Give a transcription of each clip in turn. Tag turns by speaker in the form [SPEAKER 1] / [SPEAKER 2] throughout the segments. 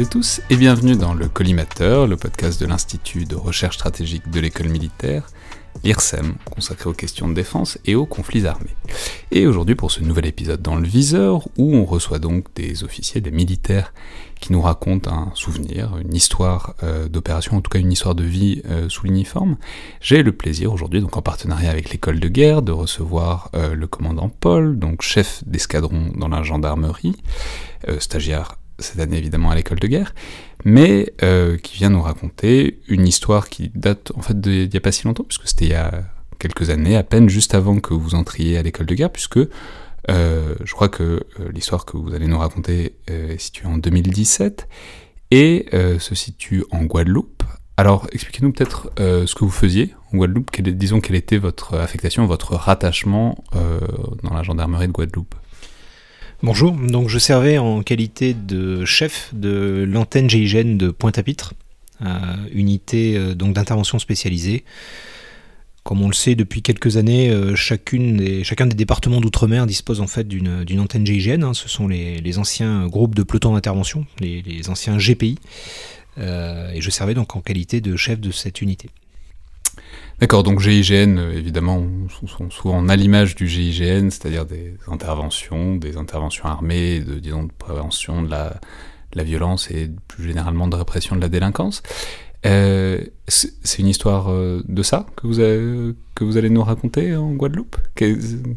[SPEAKER 1] Et tous et bienvenue dans le Collimateur, le podcast de l'Institut de recherche stratégique de l'école militaire, l'IRSEM, consacré aux questions de défense et aux conflits armés. Et aujourd'hui pour ce nouvel épisode dans le viseur, où on reçoit donc des officiers, des militaires qui nous racontent un souvenir, une histoire euh, d'opération, en tout cas une histoire de vie euh, sous l'uniforme, j'ai le plaisir aujourd'hui, donc en partenariat avec l'école de guerre, de recevoir euh, le commandant Paul, donc chef d'escadron dans la gendarmerie, stagiaire cette année évidemment à l'école de guerre, mais euh, qui vient nous raconter une histoire qui date en fait d'il n'y a pas si longtemps, puisque c'était il y a quelques années, à peine juste avant que vous entriez à l'école de guerre, puisque euh, je crois que euh, l'histoire que vous allez nous raconter est située en 2017 et se situe en Guadeloupe. Alors expliquez-nous peut-être ce que vous faisiez en Guadeloupe, disons quelle était votre affectation, votre rattachement dans la gendarmerie de Guadeloupe?
[SPEAKER 2] Bonjour, donc je servais en qualité de chef de l'antenne GIGN de Pointe-à-Pitre, euh, unité euh, donc d'intervention spécialisée. Comme on le sait depuis quelques années, euh, chacun des départements d'outre-mer dispose en fait d'une antenne GIGN. Hein. ce sont les, anciens groupes de pelotons d'intervention, les, les, anciens GPI. et je servais donc en qualité de chef de cette unité.
[SPEAKER 1] D'accord, donc GIGN, euh, évidemment, sont souvent à l'image du GIGN, c'est-à-dire des interventions, des interventions armées, de, disons, de prévention de la, de la violence et plus généralement de répression de la délinquance. Euh, c'est une histoire euh, de ça que vous, avez, que vous allez nous raconter en Guadeloupe?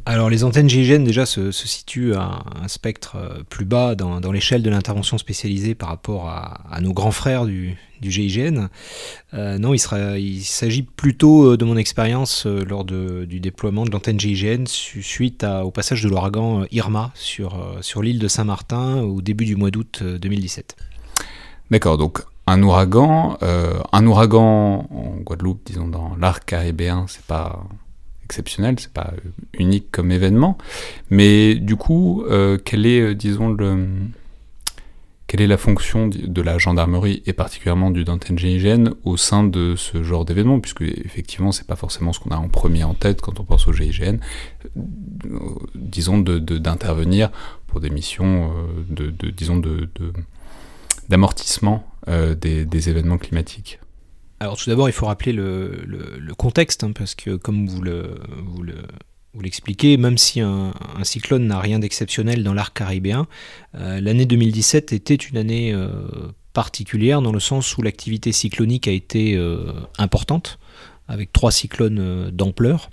[SPEAKER 2] Alors les antennes GIGN déjà se, situent à un spectre euh, plus bas dans, l'échelle de l'intervention spécialisée par rapport à, nos grands frères du, du GIGN. non, il, s'agit plutôt de mon expérience lors du déploiement de l'antenne GIGN suite au passage de l'ouragan Irma sur, sur l'île de Saint-Martin au début du mois d'août 2017.
[SPEAKER 1] D'accord, donc un ouragan, euh, un ouragan en Guadeloupe, disons dans l'arc caribéen, c'est pas exceptionnel, c'est pas unique comme événement, mais du coup, euh, quelle est, euh, disons le, quelle est la fonction de la gendarmerie et particulièrement du Danten GIGN au sein de ce genre d'événement, puisque effectivement c'est pas forcément ce qu'on a en premier en tête quand on pense au GIGN, disons d'intervenir pour des missions de, disons d'amortissement euh, des, événements climatiques
[SPEAKER 2] Alors tout d'abord, il faut rappeler le, contexte, hein, parce que comme vous le, vous l'expliquez, même si un, cyclone n'a rien d'exceptionnel dans l'arc caribéen, euh, l'année 2017 était une année euh, particulière dans le sens où l'activité cyclonique a été importante, avec trois cyclones d'ampleur,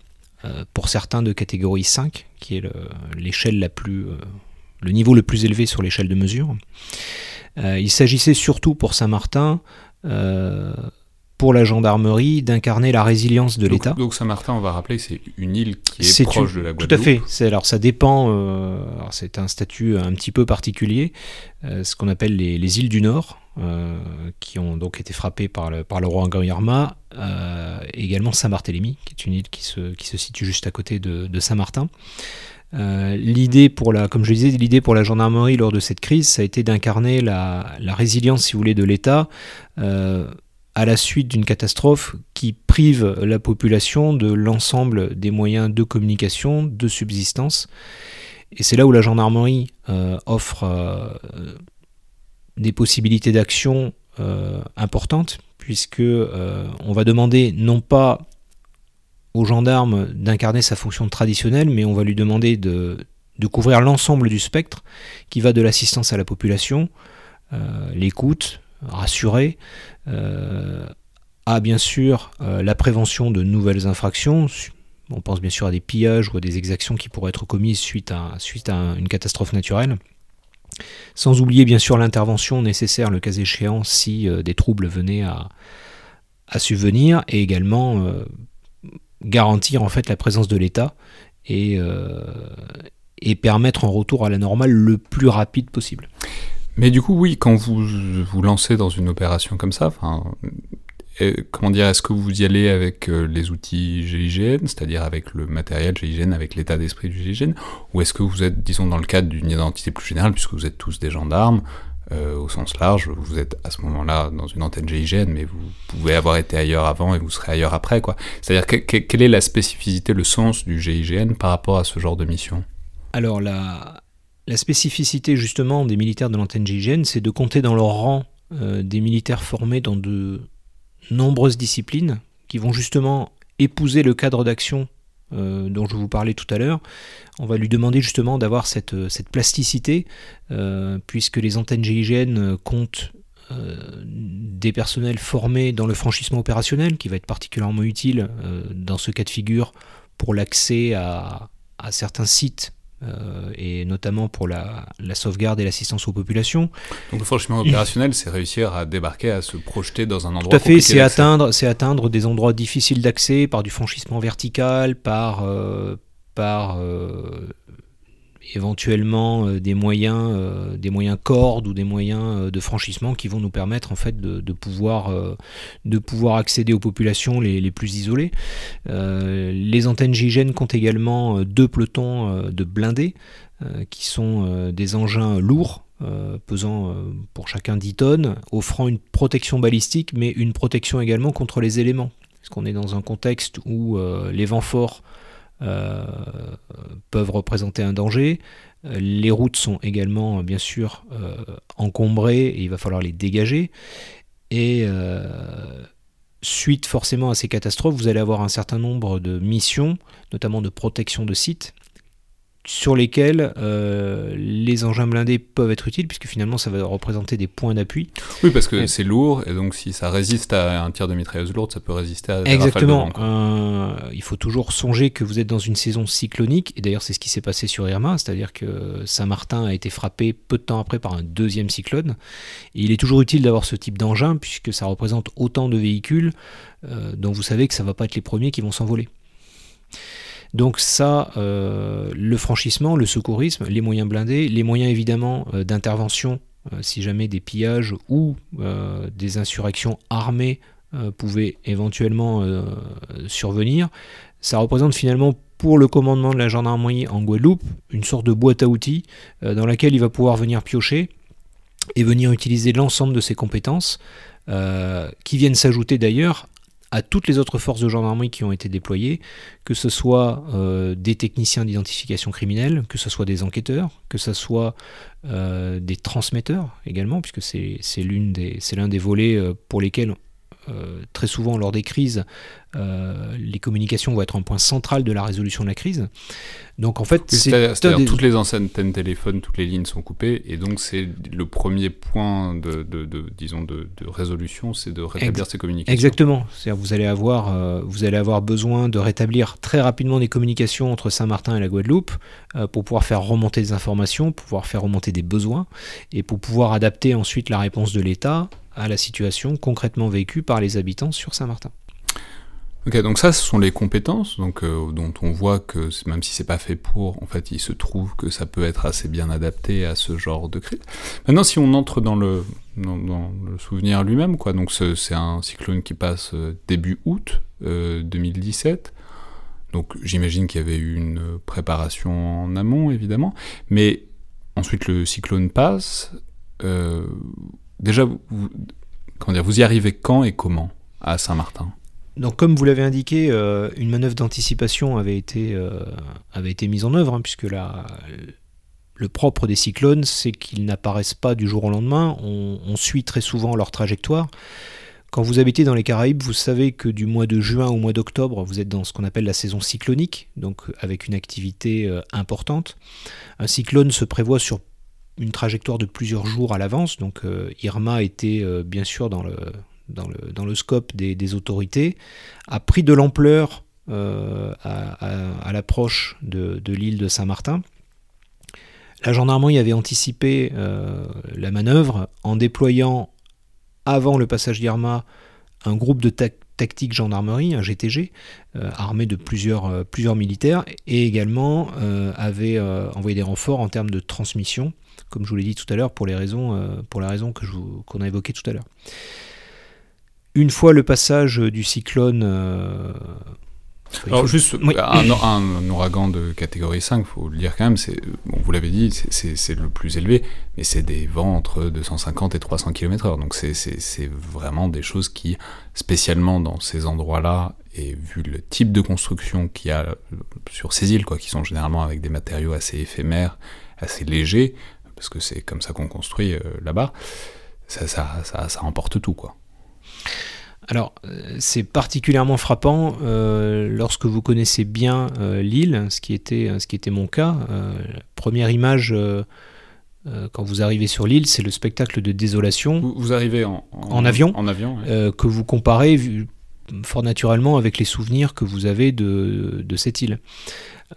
[SPEAKER 2] pour certains de catégorie 5, qui est l'échelle la plus, le niveau le plus élevé sur l'échelle de mesure. Euh, il s'agissait surtout pour Saint-Martin euh, pour la gendarmerie d'incarner la résilience de l'État.
[SPEAKER 1] Donc Saint-Martin, on va rappeler, c'est une île qui est, proche de la Guadeloupe.
[SPEAKER 2] Tout à fait. C'est, alors ça dépend. Euh, c'est un statut un petit peu particulier, ce qu'on appelle les, îles du Nord, qui ont donc été frappées par le, par le roi également Saint-Barthélemy, qui est une île qui se, qui se situe juste à côté de, de Saint-Martin. Euh, l'idée pour la, comme je disais, l'idée pour la gendarmerie lors de cette crise, ça a été d'incarner la, résilience, si vous voulez, de l'État euh, à la suite d'une catastrophe qui prive la population de l'ensemble des moyens de communication, de subsistance. Et c'est là où la gendarmerie euh, offre des possibilités d'action importantes, puisque on va demander non pas aux gendarmes d'incarner sa fonction traditionnelle, mais on va lui demander de, couvrir l'ensemble du spectre qui va de l'assistance à la population, euh, l'écoute, rassurer, euh, à bien sûr euh, la prévention de nouvelles infractions. On pense bien sûr à des pillages ou à des exactions qui pourraient être commises suite à, suite à une catastrophe naturelle. Sans oublier bien sûr l'intervention nécessaire, le cas échéant, si des troubles venaient à, à subvenir, et également garantir en fait la présence de l'État et, euh, et permettre un retour à la normale le plus rapide possible.
[SPEAKER 1] Mais du coup, oui, quand vous vous lancez dans une opération comme ça, euh, comment dire, est-ce que vous y allez avec euh, les outils GIGN, c'est-à-dire avec le matériel GIGN, avec l'état d'esprit du GIGN, ou est-ce que vous êtes, disons, dans le cadre d'une identité plus générale, puisque vous êtes tous des gendarmes, euh, au sens large. Vous êtes à ce moment-là dans une antenne GIGN, mais vous pouvez avoir été ailleurs avant et vous serez ailleurs après. C'est-à-dire, quelle est la spécificité, le sens du GIGN par rapport à ce genre de mission?
[SPEAKER 2] Alors, la, la spécificité justement des militaires de l'antenne GIGN, c'est de compter dans leur rang des militaires formés dans de nombreuses disciplines qui vont justement épouser le cadre d'action euh, dont je vous parlais tout à l'heure, on va lui demander justement d'avoir cette, euh, plasticité, euh, puisque les antennes GIGN comptent des personnels formés dans le franchissement opérationnel, qui va être particulièrement utile dans ce cas de figure pour l'accès à, certains sites euh, et notamment pour la, sauvegarde et l'assistance aux populations.
[SPEAKER 1] Donc le franchissement opérationnel, c'est réussir à débarquer, à se projeter dans un endroit.
[SPEAKER 2] Tout à fait, c'est atteindre, c'est atteindre des endroits difficiles d'accès par du franchissement vertical, par, euh, par euh, éventuellement euh, des moyens, euh, des moyens cordes ou des moyens euh, de franchissement qui vont nous permettre en fait de, pouvoir, de pouvoir accéder aux populations les, plus isolées. les antennes GIGN comptent également deux pelotons de blindés qui sont des engins lourds pesant pour chacun 10 tonnes, offrant une protection balistique, mais une protection également contre les éléments. Parce qu'on est dans un contexte où les vents forts peuvent représenter un danger. Euh, les routes sont également, bien sûr, euh, encombrées et il va falloir les dégager. Et suite forcément à ces catastrophes, vous allez avoir un certain nombre de missions, notamment de protection de sites, sur lesquels euh, les engins blindés peuvent être utiles, puisque finalement ça va représenter des points d'appui.
[SPEAKER 1] Oui, parce que c'est lourd, et donc si ça résiste à un tir de mitrailleuse lourde, ça peut résister à des
[SPEAKER 2] Exactement. Euh, il faut toujours songer que vous êtes dans une saison cyclonique, et d'ailleurs c'est ce qui s'est passé sur Irma, c'est-à-dire que Saint-Martin a été frappé peu de temps après par un deuxième cyclone. Et il est toujours utile d'avoir ce type d'engin, puisque ça représente autant de véhicules, euh, dont vous savez que ça ne va pas être les premiers qui vont s'envoler. Donc ça, euh, le franchissement, le secourisme, les moyens blindés, les moyens évidemment euh, d'intervention euh, si jamais des pillages ou des insurrections armées pouvaient éventuellement survenir, ça représente finalement pour le commandement de la gendarmerie en Guadeloupe une sorte de boîte à outils dans laquelle il va pouvoir venir piocher et venir utiliser l'ensemble de ses compétences, qui viennent s'ajouter d'ailleurs à toutes les autres forces de gendarmerie qui ont été déployées, que ce soit euh, des techniciens d'identification criminelle, que ce soit des enquêteurs, que ce soit euh, des transmetteurs également, puisque c'est l'un des volets euh, pour lesquels euh, très souvent lors des crises, euh, les communications vont être un point central de la résolution de la crise. Donc en fait,
[SPEAKER 1] c'est toutes les antennes téléphone, toutes les lignes sont coupées, et donc c'est le premier point de, disons de, résolution, c'est de rétablir ces communications.
[SPEAKER 2] Exactement. C'est-à-dire vous allez avoir euh, vous allez avoir besoin de rétablir très rapidement des communications entre Saint-Martin et la Guadeloupe pour pouvoir faire remonter des informations, pour pouvoir faire remonter des besoins, et pour pouvoir adapter ensuite la réponse de l'État à la situation concrètement vécue par les habitants sur Saint-Martin.
[SPEAKER 1] Ok, donc ça, ce sont les compétences donc, euh, dont on voit que même si c'est pas fait pour, en fait, il se trouve que ça peut être assez bien adapté à ce genre de crise. Maintenant, si on entre dans le, souvenir lui-même, quoi, donc c'est un cyclone qui passe euh, début août 2017. Euh, donc j'imagine qu'il y avait eu une préparation en amont, évidemment, mais ensuite le cyclone passe déjà, vous, comment dire, vous y arrivez quand et comment à Saint-Martin?
[SPEAKER 2] Donc, comme vous l'avez indiqué, euh, une manœuvre d'anticipation avait été, euh, avait été mise en œuvre, hein, puisque la, le propre des cyclones, c'est qu'ils n'apparaissent pas du jour au lendemain. On, suit très souvent leur trajectoire. Quand vous habitez dans les Caraïbes, vous savez que du mois de juin au mois d'octobre, vous êtes dans ce qu'on appelle la saison cyclonique, donc avec une activité euh, importante. Un cyclone se prévoit sur une trajectoire de plusieurs jours à l'avance. Donc euh, Irma était euh, bien sûr dans le, scope des, autorités, a pris de l'ampleur euh, à, l'approche de, l'île de Saint-Martin. La gendarmerie avait anticipé la manœuvre en déployant avant le passage d'Irma un groupe de tactique gendarmerie, un GTG, armé de plusieurs, plusieurs militaires, et également avait envoyé des renforts en termes de transmission comme je vous l'ai dit tout à l'heure, pour les raisons, euh, la raison que qu'on a évoquée tout à l'heure. Une fois le passage du cyclone. Euh,
[SPEAKER 1] Alors, juste un, ouragan de catégorie 5, il faut le dire quand même, c'est, vous l'avez dit, c'est, le plus élevé, mais c'est des vents entre 250 et 300 km/h. Donc c'est, vraiment des choses qui, spécialement dans ces endroits-là, et vu le type de construction qu'il y a sur ces îles, quoi, qui sont généralement avec des matériaux assez éphémères, assez léger, parce que c'est comme ça qu'on construit là-bas, ça, ça, ça, ça emporte tout, quoi.
[SPEAKER 2] Alors, c'est particulièrement frappant lorsque vous connaissez bien l'île, ce, qui était, ce qui était mon cas. première image euh, quand vous arrivez sur l'île, c'est le spectacle de désolation.
[SPEAKER 1] Vous, arrivez en,
[SPEAKER 2] avion,
[SPEAKER 1] en avion
[SPEAKER 2] euh, que vous comparez fort naturellement avec les souvenirs que vous avez de, cette île.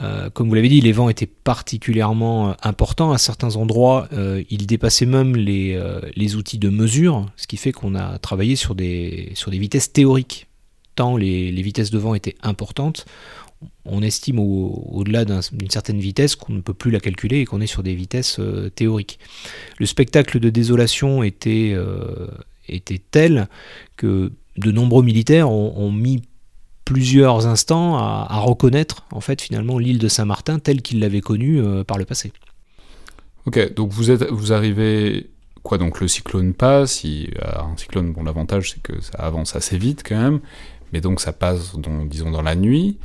[SPEAKER 2] Euh, comme vous l'avez dit, les vents étaient particulièrement importants. À certains endroits, ils dépassaient même les, les, outils de mesure, ce qui fait qu'on a travaillé sur des, sur des vitesses théoriques. Tant les, les vitesses de vent étaient importantes, on estime au-delà d'une certaine vitesse qu'on ne peut plus la calculer et qu'on est sur des vitesses euh, théoriques. Le spectacle de désolation était, euh, était tel que de nombreux militaires ont, mis plusieurs instants à, reconnaître en fait finalement l'île de Saint-Martin telle qu'ils l'avaient connue euh, par le passé.
[SPEAKER 1] Ok, donc vous, êtes, vous arrivez quoi donc le cyclone passe, il, un cyclone bon l'avantage c'est que ça avance assez vite quand même, mais donc ça passe disons dans la nuit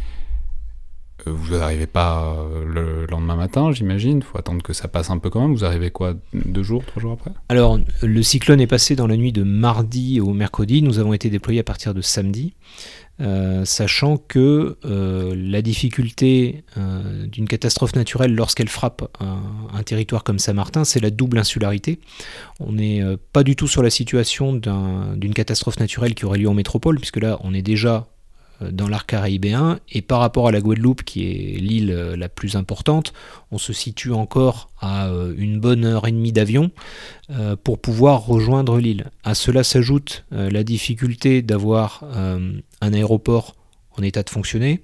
[SPEAKER 1] vous n'arrivez pas euh, le lendemain matin, j'imagine. Il faut attendre que ça passe un peu quand même. Vous arrivez quoi Deux jours, trois jours après?
[SPEAKER 2] Alors, le cyclone est passé dans la nuit de mardi au mercredi. Nous avons été déployés à partir de samedi. Euh, sachant que euh, la difficulté d'une catastrophe naturelle lorsqu'elle frappe un, territoire comme Saint-Martin, c'est la double insularité. On n'est pas du tout sur la situation d'une catastrophe naturelle qui aurait lieu en métropole, puisque là on est déjà euh, dans l'arc caribéen, et par rapport à la Guadeloupe, qui est l'île euh, la plus importante, on se situe encore à euh, une bonne heure et demie d'avion pour pouvoir rejoindre l'île. À cela s'ajoute la difficulté d'avoir un aéroport en état de fonctionner.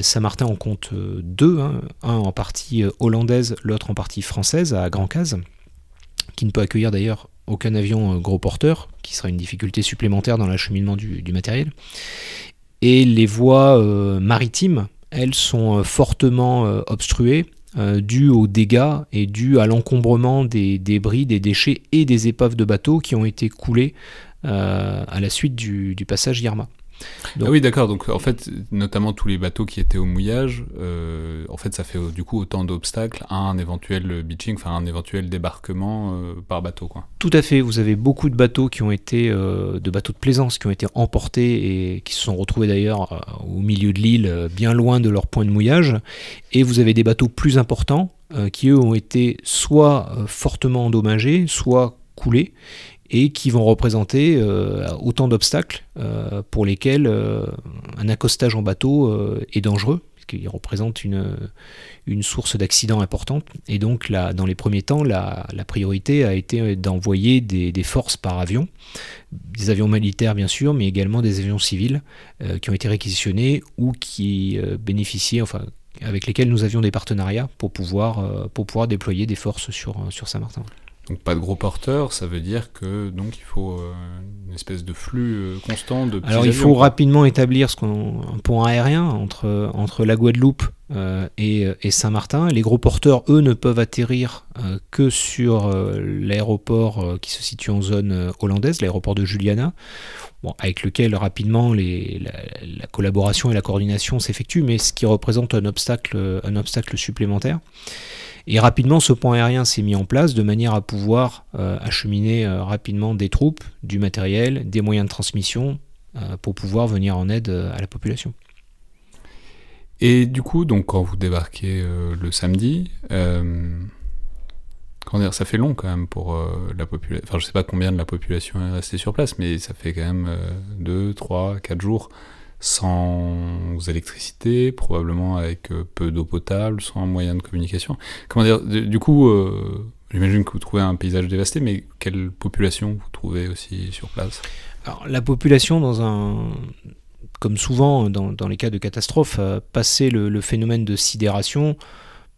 [SPEAKER 2] Saint-Martin en compte deux, hein. un en partie hollandaise, l'autre en partie française, à Grand Case, qui ne peut accueillir d'ailleurs aucun avion euh, gros porteur, qui sera une difficulté supplémentaire dans l'acheminement du, matériel. Et les voies euh, maritimes, elles sont euh, fortement obstruées, dues aux dégâts et dues à l'encombrement des débris, des déchets et des épaves de bateaux qui ont été coulés à la suite du, du passage Yerma.
[SPEAKER 1] Ah oui, d'accord. Donc, en fait, notamment tous les bateaux qui étaient au mouillage, euh, en fait, ça fait du coup autant d'obstacles à un éventuel beaching, enfin un éventuel débarquement euh, par bateau, quoi.
[SPEAKER 2] Tout à fait. Vous avez beaucoup de bateaux qui ont été, euh, de bateaux de plaisance, qui ont été emportés et qui se sont retrouvés d'ailleurs au milieu de l'île, bien loin de leur point de mouillage. Et vous avez des bateaux plus importants qui eux ont été soit fortement endommagés, soit coulés et qui vont représenter euh, autant d'obstacles euh, pour lesquels euh, un accostage en bateau est dangereux, puisqu'il représente une, une source d'accidents importante. Et donc, dans les premiers temps, la, priorité a été d'envoyer des, des, forces par avion, des avions militaires bien sûr, mais également des avions civils qui ont été réquisitionnés ou qui bénéficiaient, enfin, avec lesquels nous avions des partenariats pour pouvoir, pour pouvoir déployer des forces sur, sur Saint-Martin.
[SPEAKER 1] Donc pas de gros porteurs, ça veut dire que donc il faut euh, une espèce de flux euh, constant de.
[SPEAKER 2] Alors il faut rapidement établir ce qu'on un pont aérien entre entre la Guadeloupe euh, et, et Saint-Martin. Les gros porteurs, eux, ne peuvent atterrir que sur l'aéroport qui se situe en zone hollandaise, l'aéroport de Juliana. Bon, avec lequel rapidement les, la, la, collaboration et la coordination s'effectuent, mais ce qui représente un obstacle, un obstacle supplémentaire. Et rapidement, ce pont aérien s'est mis en place de manière à pouvoir euh, acheminer euh, rapidement des troupes, du matériel, des moyens de transmission euh, pour pouvoir venir en aide à la population.
[SPEAKER 1] Et du coup, donc quand vous débarquez le samedi, ça fait long quand même pour la population. Enfin, je sais pas combien de la population est restée sur place, mais ça fait quand même 2, 3, 4 jours sans électricité, probablement avec euh, peu d'eau potable, sans moyen de communication. Comment dire Du coup, euh, j'imagine que vous trouvez un paysage dévasté, mais quelle population vous trouvez aussi sur place?
[SPEAKER 2] Alors, la population, dans un, comme souvent dans, dans les cas de catastrophe, a passé le, phénomène de sidération.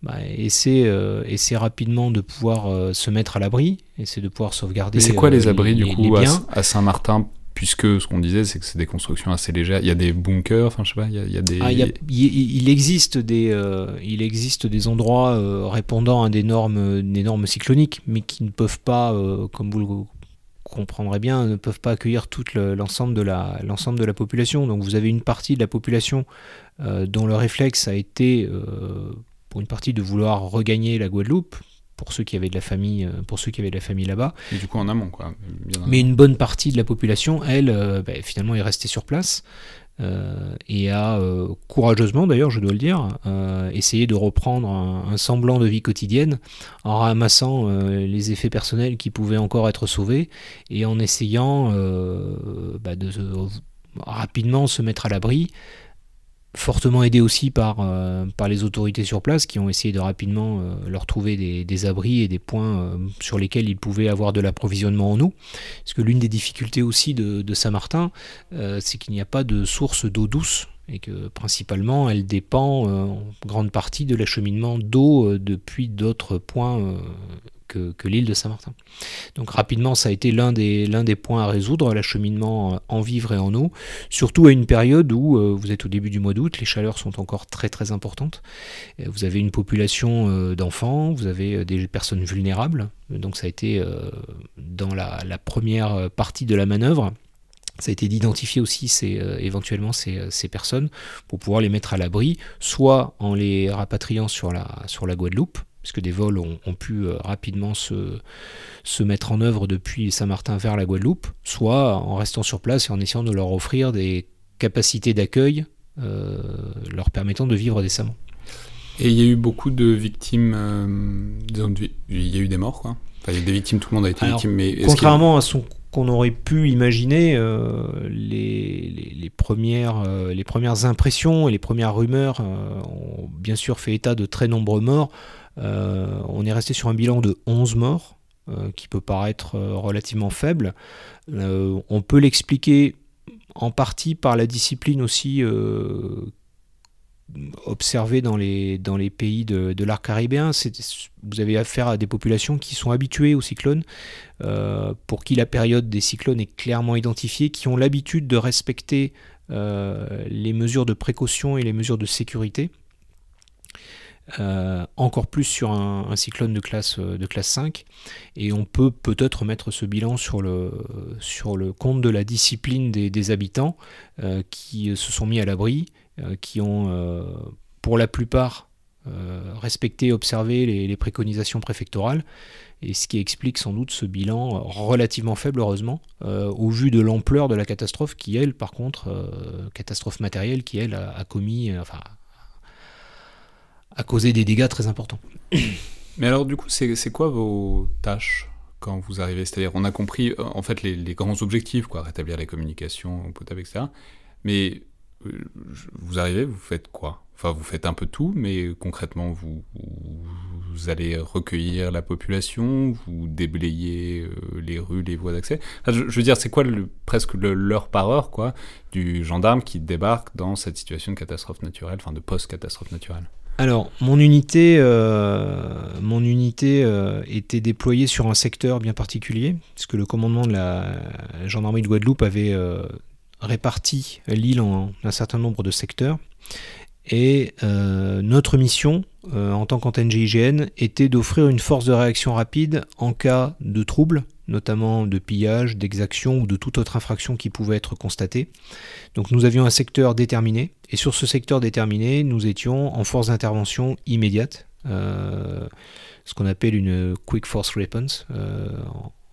[SPEAKER 2] Bah, essaie, euh, essaie, rapidement de pouvoir se mettre à l'abri, essaie de pouvoir sauvegarder.
[SPEAKER 1] c'est quoi les abris du coup à Saint-Martin? Puisque ce qu'on disait, c'est que c'est des constructions assez légères. Il y a des bunkers, enfin je sais pas, il y a, des.
[SPEAKER 2] Ah, il, existe des, euh, il existe des endroits euh, répondant à des normes, des normes cycloniques, mais qui ne peuvent pas, euh, comme vous le comprendrez bien, ne peuvent pas accueillir tout l'ensemble de la, l'ensemble de la population. Donc vous avez une partie de la population dont le réflexe a été pour une partie de vouloir regagner la Guadeloupe, pour ceux qui avaient de la famille, euh, pour ceux qui avaient de la famille là-bas.
[SPEAKER 1] Et du coup en amont, quoi.
[SPEAKER 2] Mais une bonne partie de la population, elle, euh, bah, finalement, est restée sur place. Euh, et a courageusement d'ailleurs, je dois le dire, essayé de reprendre un, semblant de vie quotidienne en ramassant les effets personnels qui pouvaient encore être sauvés et en essayant bah, de rapidement se mettre à l'abri fortement aidé aussi par, euh, par les autorités sur place qui ont essayé de rapidement euh, leur trouver des, abris et des points euh, sur lesquels ils pouvaient avoir de l'approvisionnement en eau. Parce que l'une des difficultés aussi de, de Saint-Martin, c'est qu'il n'y a pas de source d'eau douce et que principalement elle dépend en grande partie de l'acheminement d'eau depuis d'autres points que, l'île de Saint-Martin. Donc rapidement, ça a été l'un des, des points à résoudre, l'acheminement euh, en vivres et en eau, surtout à une période où euh, vous êtes au début du mois d'août, les chaleurs sont encore très très importantes. Vous avez une population euh, d'enfants, vous avez des personnes vulnérables, donc ça a été dans la, première partie de la manœuvre. Ça a été d'identifier aussi ces, éventuellement ces, ces, personnes pour pouvoir les mettre à l'abri, soit en les rapatriant sur la, sur la Guadeloupe, puisque des vols ont, pu euh, rapidement se, se, mettre en œuvre depuis Saint-Martin vers la Guadeloupe, soit en restant sur place et en essayant de leur offrir des capacités d'accueil euh, leur permettant de vivre décemment.
[SPEAKER 1] Et il y a eu beaucoup de victimes, euh, il y a eu des morts, quoi. Enfin, il y a eu des victimes, tout le monde a été victime, mais...
[SPEAKER 2] Contrairement à ce qu'on aurait pu imaginer, les, les, premières, les premières impressions et les premières rumeurs ont bien sûr fait état de très nombreux morts. Euh, on est resté sur un bilan de 11 morts, euh, qui peut paraître euh, relativement faible. on peut l'expliquer en partie par la discipline aussi observée dans les, pays de, de caribéen. Vous avez affaire à des populations qui sont habituées aux cyclones, pour qui la période des cyclones est clairement identifiée, qui ont l'habitude de respecter les mesures de précaution et les mesures de sécurité. Euh, encore plus sur un, cyclone de classe, euh, de classe 5. Et on peut peut-être mettre ce bilan sur le, compte de la discipline des, habitants euh, qui se sont mis à l'abri, qui ont pour la plupart respecté, observé les, préconisations préfectorales. Et ce qui explique sans doute ce bilan relativement faible, heureusement, au vu de l'ampleur de la catastrophe qui, elle, par contre, catastrophe matérielle qui, elle, a, a commis, a causé des dégâts très importants.
[SPEAKER 1] Mais alors du coup, c'est quoi vos tâches quand vous arrivez? C'est-à-dire, on a compris euh, en fait les, grands objectifs, quoi, rétablir les communications potables, etc. Mais euh, vous arrivez, vous faites quoi? Enfin, vous faites un peu tout, mais concrètement, vous, allez recueillir la population, vous déblayez euh, les rues, les voies d'accès? je, veux dire, c'est quoi le, presque l'heure par heure, quoi, du gendarme qui débarque dans cette situation de catastrophe naturelle, enfin de post-catastrophe naturelle?
[SPEAKER 2] Alors, mon unité, euh, mon unité euh, était déployée sur un secteur bien particulier, puisque le commandement de la gendarmerie de Guadeloupe avait euh, réparti l'île en un certain nombre de secteurs. Et notre mission, en tant qu'antenne GIGN, était d'offrir une force de réaction rapide en cas de trouble notamment de pillage, d'exaction ou de toute autre infraction qui pouvait être constatée. Donc nous avions un secteur déterminé, et sur ce secteur déterminé, nous étions en force d'intervention immédiate, euh, ce qu'on appelle une Quick Force Response euh,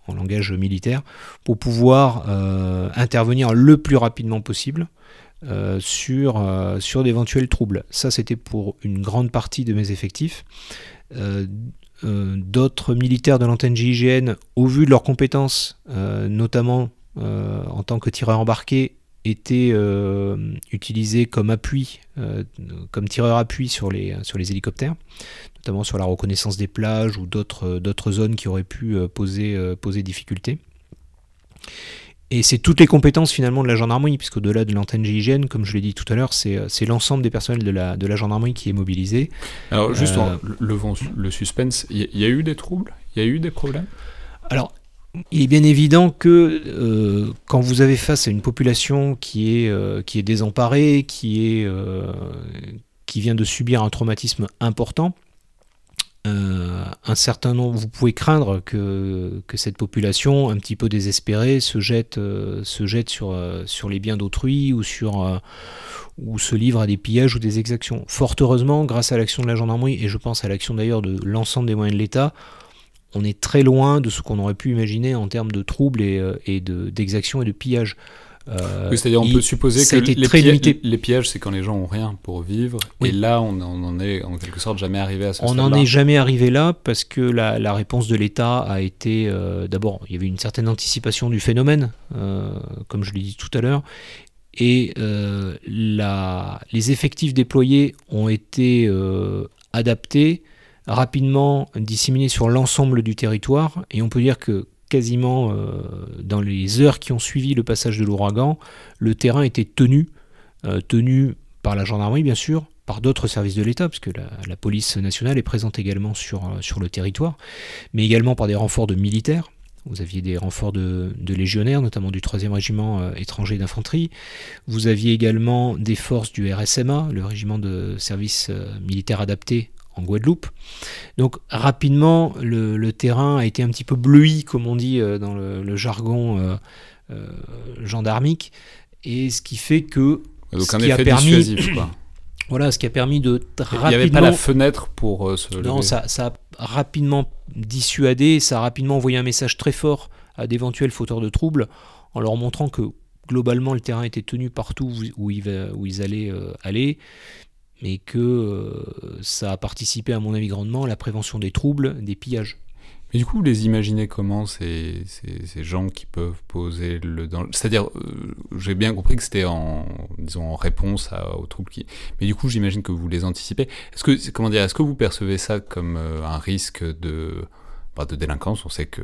[SPEAKER 2] en, langage militaire, pour pouvoir euh, intervenir le plus rapidement possible. Sur, sur d'éventuels troubles. Ça, c'était pour une grande partie de mes effectifs. Euh, d'autres militaires de l'antenne GIGN, au vu de leurs compétences, euh, notamment euh, en tant que tireurs embarqués, étaient utilisés comme appui, comme tireurs appui sur les, sur les hélicoptères, notamment sur la reconnaissance des plages ou d'autres zones qui auraient pu poser, poser difficulté. Et c'est toutes les compétences finalement de la gendarmerie, puisque au-delà de l'antenne GIGN, comme je l'ai dit tout à l'heure, c'est euh, l'ensemble des personnels de la, de la gendarmerie qui est mobilisé.
[SPEAKER 1] Alors juste euh, le, le suspense, il y, a eu des troubles? Il y a eu des problèmes?
[SPEAKER 2] Alors, il est bien évident que euh, quand vous avez face à une population qui est, qui est désemparée, qui, est, qui vient de subir un traumatisme important, un certain nombre, vous pouvez craindre que, cette population, un petit peu désespérée, se jette, se jette sur, les biens d'autrui ou sur ou se livre à des pillages ou des exactions. Fort heureusement, grâce à l'action de la gendarmerie, et je pense à l'action d'ailleurs de l'ensemble des moyens de l'État, on est très loin de ce qu'on aurait pu imaginer en termes de troubles euh, et d'exactions et de pillages.
[SPEAKER 1] Euh, c'est-à-dire on peut supposer que les, très les, pillages, c'est quand les gens ont rien pour vivre, et là on n'en est en quelque sorte jamais arrivé à ce
[SPEAKER 2] On n'en est jamais arrivé là parce que la, réponse de l'État a été, euh, d'abord, il y avait une certaine anticipation du phénomène, comme je l'ai dit tout à l'heure, et euh, les effectifs déployés ont été euh, adaptés, rapidement disséminés sur l'ensemble du territoire, et on peut dire que quasiment euh, dans les heures qui ont suivi le passage de l'ouragan, le terrain était tenu, tenu par la gendarmerie bien sûr, par d'autres services de l'État, puisque la, police nationale est présente également sur, sur le territoire, mais également par des renforts de militaires. Vous aviez des renforts de, légionnaires, notamment du 3e régiment euh, étranger d'infanterie. Vous aviez également des forces du RSMA, le régiment de service euh, militaire adapté en Guadeloupe. Donc rapidement, le, terrain a été un petit peu bleui, comme on dit euh, dans le, jargon gendarmique, et ce qui fait que...
[SPEAKER 1] Donc un effet permis, quoi.
[SPEAKER 2] Voilà, ce qui a permis de
[SPEAKER 1] rapidement... Il n'y avait pas la fenêtre pour euh, se
[SPEAKER 2] Non, ça, ça, a rapidement dissuadé, ça a rapidement envoyé un message très fort à d'éventuels fauteurs de troubles en leur montrant que globalement le terrain était tenu partout où, ils, où ils allaient euh, aller, mais que euh, ça a participé à mon avis grandement à la prévention des troubles, des pillages.
[SPEAKER 1] Et du coup, vous les imaginez comment ces, ces, gens qui peuvent poser le danger C'est-à-dire, euh, j'ai bien compris que c'était en, disons, en réponse aux troubles. Mais du coup, j'imagine que vous les anticipez. Est-ce que, comment dire, est-ce que vous percevez ça comme euh, un risque de, bah, de délinquance? On sait que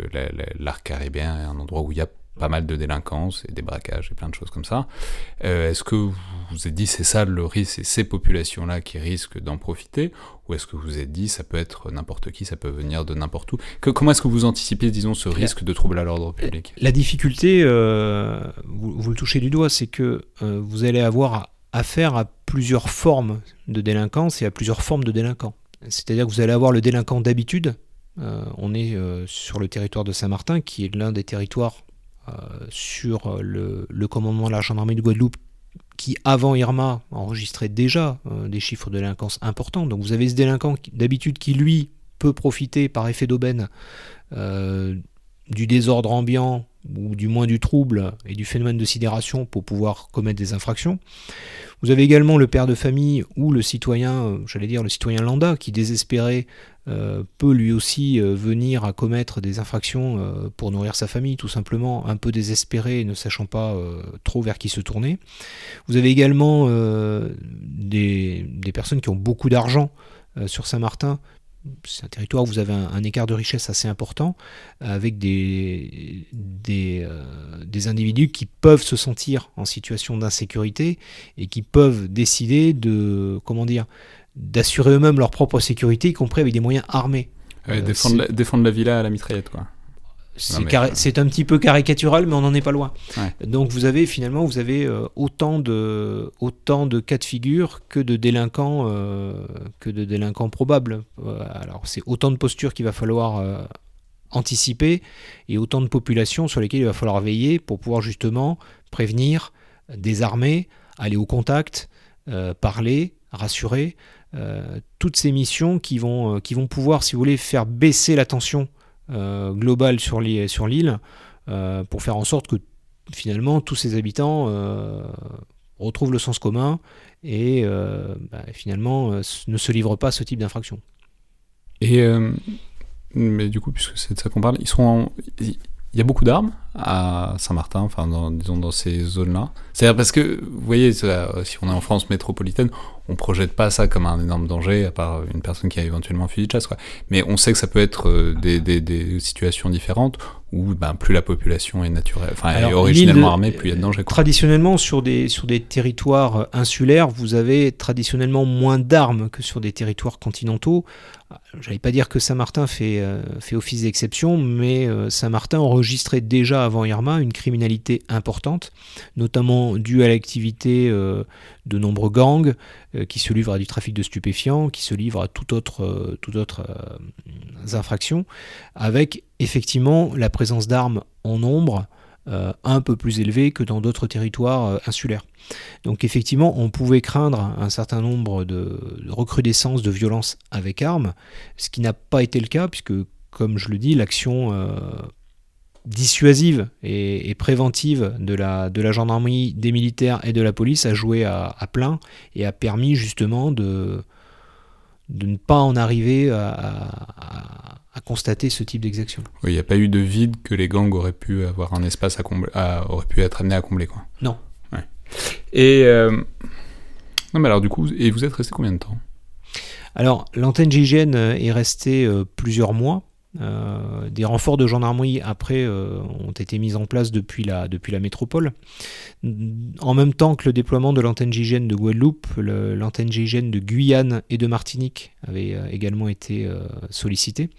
[SPEAKER 1] l'arc caribéen est un endroit où il y a pas mal de délinquance et des braquages et plein de choses comme ça. Euh, est-ce que vous vous êtes dit c'est ça le risque, c'est ces populations-là qui risquent d'en profiter? Ou est-ce que vous vous êtes dit ça peut être n'importe qui, ça peut venir de n'importe où? Que, Comment est-ce que vous anticipez, disons, ce risque de trouble à l'ordre public?
[SPEAKER 2] La difficulté, euh, vous, le touchez du doigt, c'est que euh, vous allez avoir affaire à plusieurs formes de délinquance et à plusieurs formes de délinquants. C'est-à-dire que vous allez avoir le délinquant d'habitude, on est sur le territoire de Saint-Martin, qui est l'un des territoires sur le, commandement de la gendarmerie de Guadeloupe qui, avant Irma, enregistrait déjà euh, des chiffres de délinquance importants. Donc vous avez ce délinquant d'habitude qui, lui, peut profiter par effet d'aubaine euh, du désordre ambiant ou du moins du trouble et du phénomène de sidération pour pouvoir commettre des infractions. Vous avez également le père de famille ou le citoyen, j'allais dire le citoyen lambda, qui désespéré euh, peut lui aussi euh, venir à commettre des infractions euh, pour nourrir sa famille, tout simplement, un peu désespéré, ne sachant pas trop vers qui se tourner. Vous avez également des, personnes qui ont beaucoup d'argent sur Saint-Martin, c'est un territoire où vous avez un, écart de richesse assez important, avec des, des, des, individus qui peuvent se sentir en situation d'insécurité et qui peuvent décider de, comment dire, d'assurer eux-mêmes leur propre sécurité, y compris avec des moyens armés.
[SPEAKER 1] Euh, défendre, la, défendre, la, villa à la mitraillette, quoi.
[SPEAKER 2] C'est un petit peu caricatural, mais on n'en est pas loin. Donc vous avez finalement vous avez euh, autant de autant de cas de figure que de délinquants euh, que de délinquants probables. alors c'est autant de postures qu'il va falloir anticiper et autant de populations sur lesquelles il va falloir veiller pour pouvoir justement prévenir, désarmer, aller au contact, parler, rassurer. Euh, toutes ces missions qui vont, euh, qui vont pouvoir, si vous voulez, faire baisser la tension euh, globale sur l'île pour faire en sorte que finalement tous ces habitants retrouvent le sens commun et bah, finalement ne se livrent pas à ce type d'infraction.
[SPEAKER 1] Et mais du coup, puisque c'est de ça qu'on parle, ils seront il y a beaucoup d'armes à Saint-Martin, enfin dans, disons dans ces zones-là. C'est-à-dire parce que, vous voyez, si on est en France métropolitaine, on projette pas ça comme un énorme danger, à part une personne qui a éventuellement un fusil de chasse. Quoi. Mais on sait que ça peut être euh, des, des, des situations différentes où ben, plus la population est naturelle, enfin est originellement armée, plus il y a de danger.
[SPEAKER 2] Traditionnellement, sur des, sur des territoires insulaires, vous avez traditionnellement moins d'armes que sur des territoires continentaux. J'allais pas dire que Saint-Martin fait, euh, fait office d'exception, mais euh, Saint-Martin enregistrait déjà avant Irma une criminalité importante, notamment due à l'activité euh, de nombreux gangs qui se livrent à du trafic de stupéfiants, qui se livrent à toute autre, toute autre infractions, avec effectivement la présence d'armes en nombre euh, un peu plus élevé que dans d'autres territoires euh, insulaires. Donc effectivement, on pouvait craindre un certain nombre de, recrudescences de violences avec armes, ce qui n'a pas été le cas, puisque, comme je le dis, l'action euh, dissuasive et, préventive de la, de la gendarmerie, des militaires et de la police a joué à, plein et a permis justement de, de ne pas en arriver à à constater ce type d'exaction.
[SPEAKER 1] Oui, il n'y a pas eu de vide que les gangs auraient pu avoir un espace à combler, auraient pu être amenés à combler, quoi.
[SPEAKER 2] Non.
[SPEAKER 1] Et euh, non, mais alors du coup, et vous êtes resté combien de temps?
[SPEAKER 2] Alors, l'antenne GIGN est restée euh, plusieurs mois. Euh, des renforts de gendarmerie après euh, ont été mis en place depuis la, métropole. En même temps que le déploiement de l'antenne GIGN de Guadeloupe, l'antenne GIGN de Guyane et de Martinique avait euh, également été sollicité.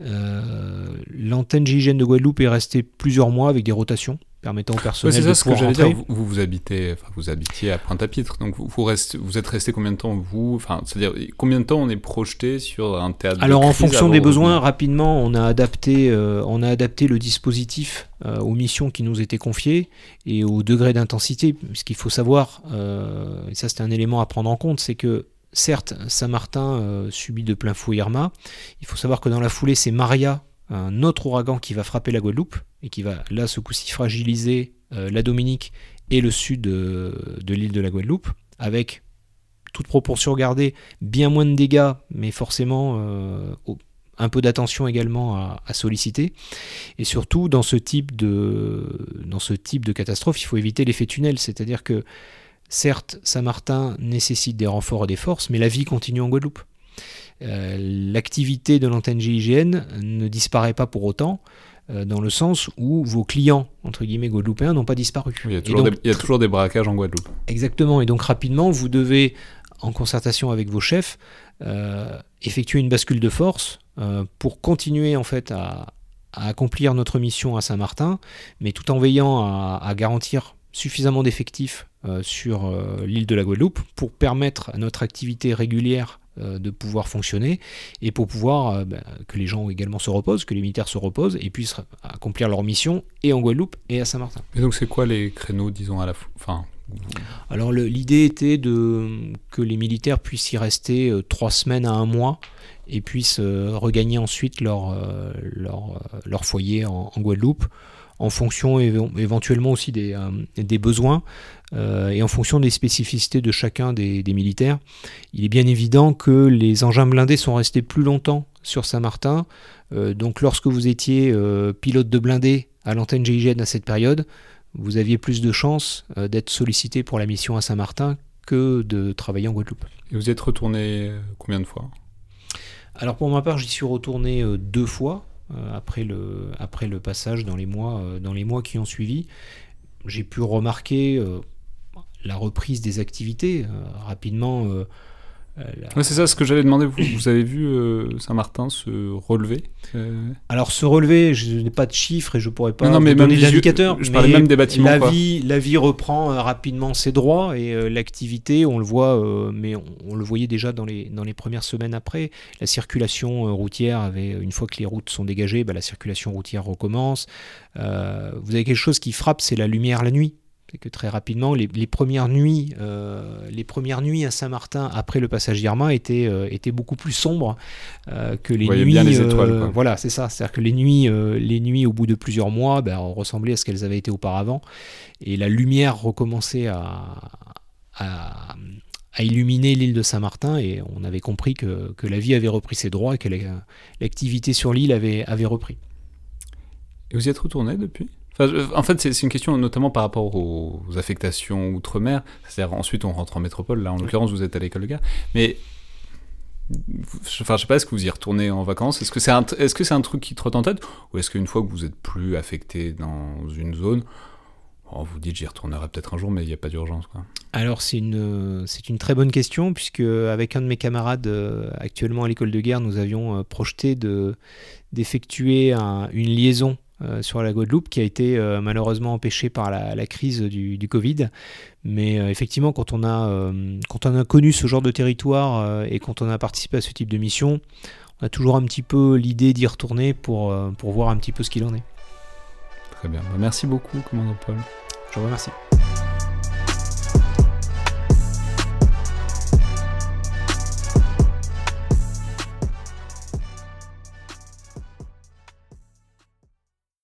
[SPEAKER 2] l'antenne GIGN de Guadeloupe est restée plusieurs mois avec des rotations permettant aux personnel ça,
[SPEAKER 1] ce que j'allais dire. Vous, vous, habitez, enfin, vous habitiez à Pointe-à-Pitre, donc vous, vous, vous êtes resté combien de temps vous Enfin, c'est-à-dire combien de temps on est projeté sur un théâtre
[SPEAKER 2] Alors, en fonction des besoins, rapidement, on a adapté, euh, on a adapté le dispositif euh, aux missions qui nous étaient confiées et au degré d'intensité. Ce qu'il faut savoir, euh, et ça c'est un élément à prendre en compte, c'est que certes, Saint-Martin subit de plein fouet Irma. Il faut savoir que dans la foulée, c'est Maria un autre ouragan qui va frapper la Guadeloupe et qui va là ce coup-ci fragiliser euh, la Dominique et le sud de, l'île de la Guadeloupe, avec toute proportion gardée, bien moins de dégâts, mais forcément euh, un peu d'attention également à, solliciter. Et surtout, dans ce, type de, dans ce type de catastrophe, il faut éviter l'effet tunnel, c'est-à-dire que certes, Saint-Martin nécessite des renforts et des forces, mais la vie continue en Guadeloupe. Euh, l'activité de l'antenne GIGN ne disparaît pas pour autant euh, dans le sens où vos clients, entre guillemets, guadeloupéens, n'ont pas disparu.
[SPEAKER 1] il, y a toujours, des, braquages en Guadeloupe.
[SPEAKER 2] Exactement, et donc rapidement, vous devez, en concertation avec vos chefs, euh, effectuer une bascule de force pour continuer en fait à, accomplir notre mission à Saint-Martin, mais tout en veillant à, garantir suffisamment d'effectifs sur l'île de la Guadeloupe pour permettre à notre activité régulière de pouvoir fonctionner et pour pouvoir euh, bah, que les gens également se reposent, que les militaires se reposent et puissent accomplir leur mission et en Guadeloupe et à Saint-Martin.
[SPEAKER 1] Et donc c'est quoi les créneaux, disons, à la fin
[SPEAKER 2] Alors l'idée était de, que les militaires puissent y rester euh, trois semaines à un mois et puissent regagner ensuite leur, leur, leur foyer en, Guadeloupe en fonction éventuellement aussi des, des besoins. Euh, et en fonction des spécificités de chacun des, militaires, il est bien évident que les engins blindés sont restés plus longtemps sur Saint-Martin. Euh, donc lorsque vous étiez euh, pilote de blindé à l'antenne GIGN à cette période, vous aviez plus de chances d'être sollicité pour la mission à Saint-Martin que de travailler en Guadeloupe.
[SPEAKER 1] Et vous êtes retourné combien de fois?
[SPEAKER 2] Alors pour ma part, j'y suis retourné deux fois après, le, après le passage dans les mois, dans les mois qui ont suivi. J'ai pu remarquer la reprise des activités. Euh, rapidement, euh,
[SPEAKER 1] euh, c'est ça ce que j'avais demandé. Vous, vous avez vu Saint-Martin se relever
[SPEAKER 2] Alors se relever, je n'ai pas de chiffres et je pourrais pas
[SPEAKER 1] non, mais donner d'indicateurs. Je parlais même des bâtiments.
[SPEAKER 2] La vie, la vie reprend rapidement ses droits et l'activité, on le voit, mais on, le voyait déjà dans les dans les premières semaines après. La circulation routière avait, une fois que les routes sont dégagées, bah, la circulation routière recommence. vous avez quelque chose qui frappe, c'est la lumière la nuit. C'est que très rapidement, les, premières nuits, euh, les premières nuits à Saint-Martin après le passage d'Irma étaient, euh, étaient beaucoup plus sombres euh, que les nuits.
[SPEAKER 1] Bien les étoiles,
[SPEAKER 2] voilà, c'est ça. C'est-à-dire que les nuits, les nuits au bout de plusieurs mois, ben, ressemblaient à ce qu'elles avaient été auparavant, et la lumière recommençait à, à, illuminer l'île de Saint-Martin, et on avait compris que, que, la vie avait repris ses droits et que l'activité sur l'île avait, avait repris.
[SPEAKER 1] Et vous y êtes retourné depuis? En fait, c'est une question notamment par rapport aux affectations outre-mer. C'est-à-dire, ensuite, on rentre en métropole. Là, en l'occurrence, vous êtes à l'école de guerre. Mais Enfin, je sais pas, est-ce que vous y retournez en vacances? Est-ce que c'est un, c'est truc qui trotte en tête? Ou est-ce qu'une fois que vous êtes plus affecté dans une zone, oh, vous dites j'y retournerai peut-être un jour, mais il n'y a pas d'urgence
[SPEAKER 2] Alors, c'est une, c'est une très bonne question, puisque avec un de mes camarades euh, actuellement à l'école de guerre, nous avions euh, projeté de, d'effectuer une liaison sur la Guadeloupe qui a été malheureusement empêchée par la, crise du, Covid. Mais effectivement, quand on, a, quand on a connu ce genre de territoire et quand on a participé à ce type de mission, on a toujours un petit peu l'idée d'y retourner pour, pour voir un petit peu ce qu'il en est.
[SPEAKER 1] Très bien. Bah, merci beaucoup, commandant Paul.
[SPEAKER 2] Je vous remercie.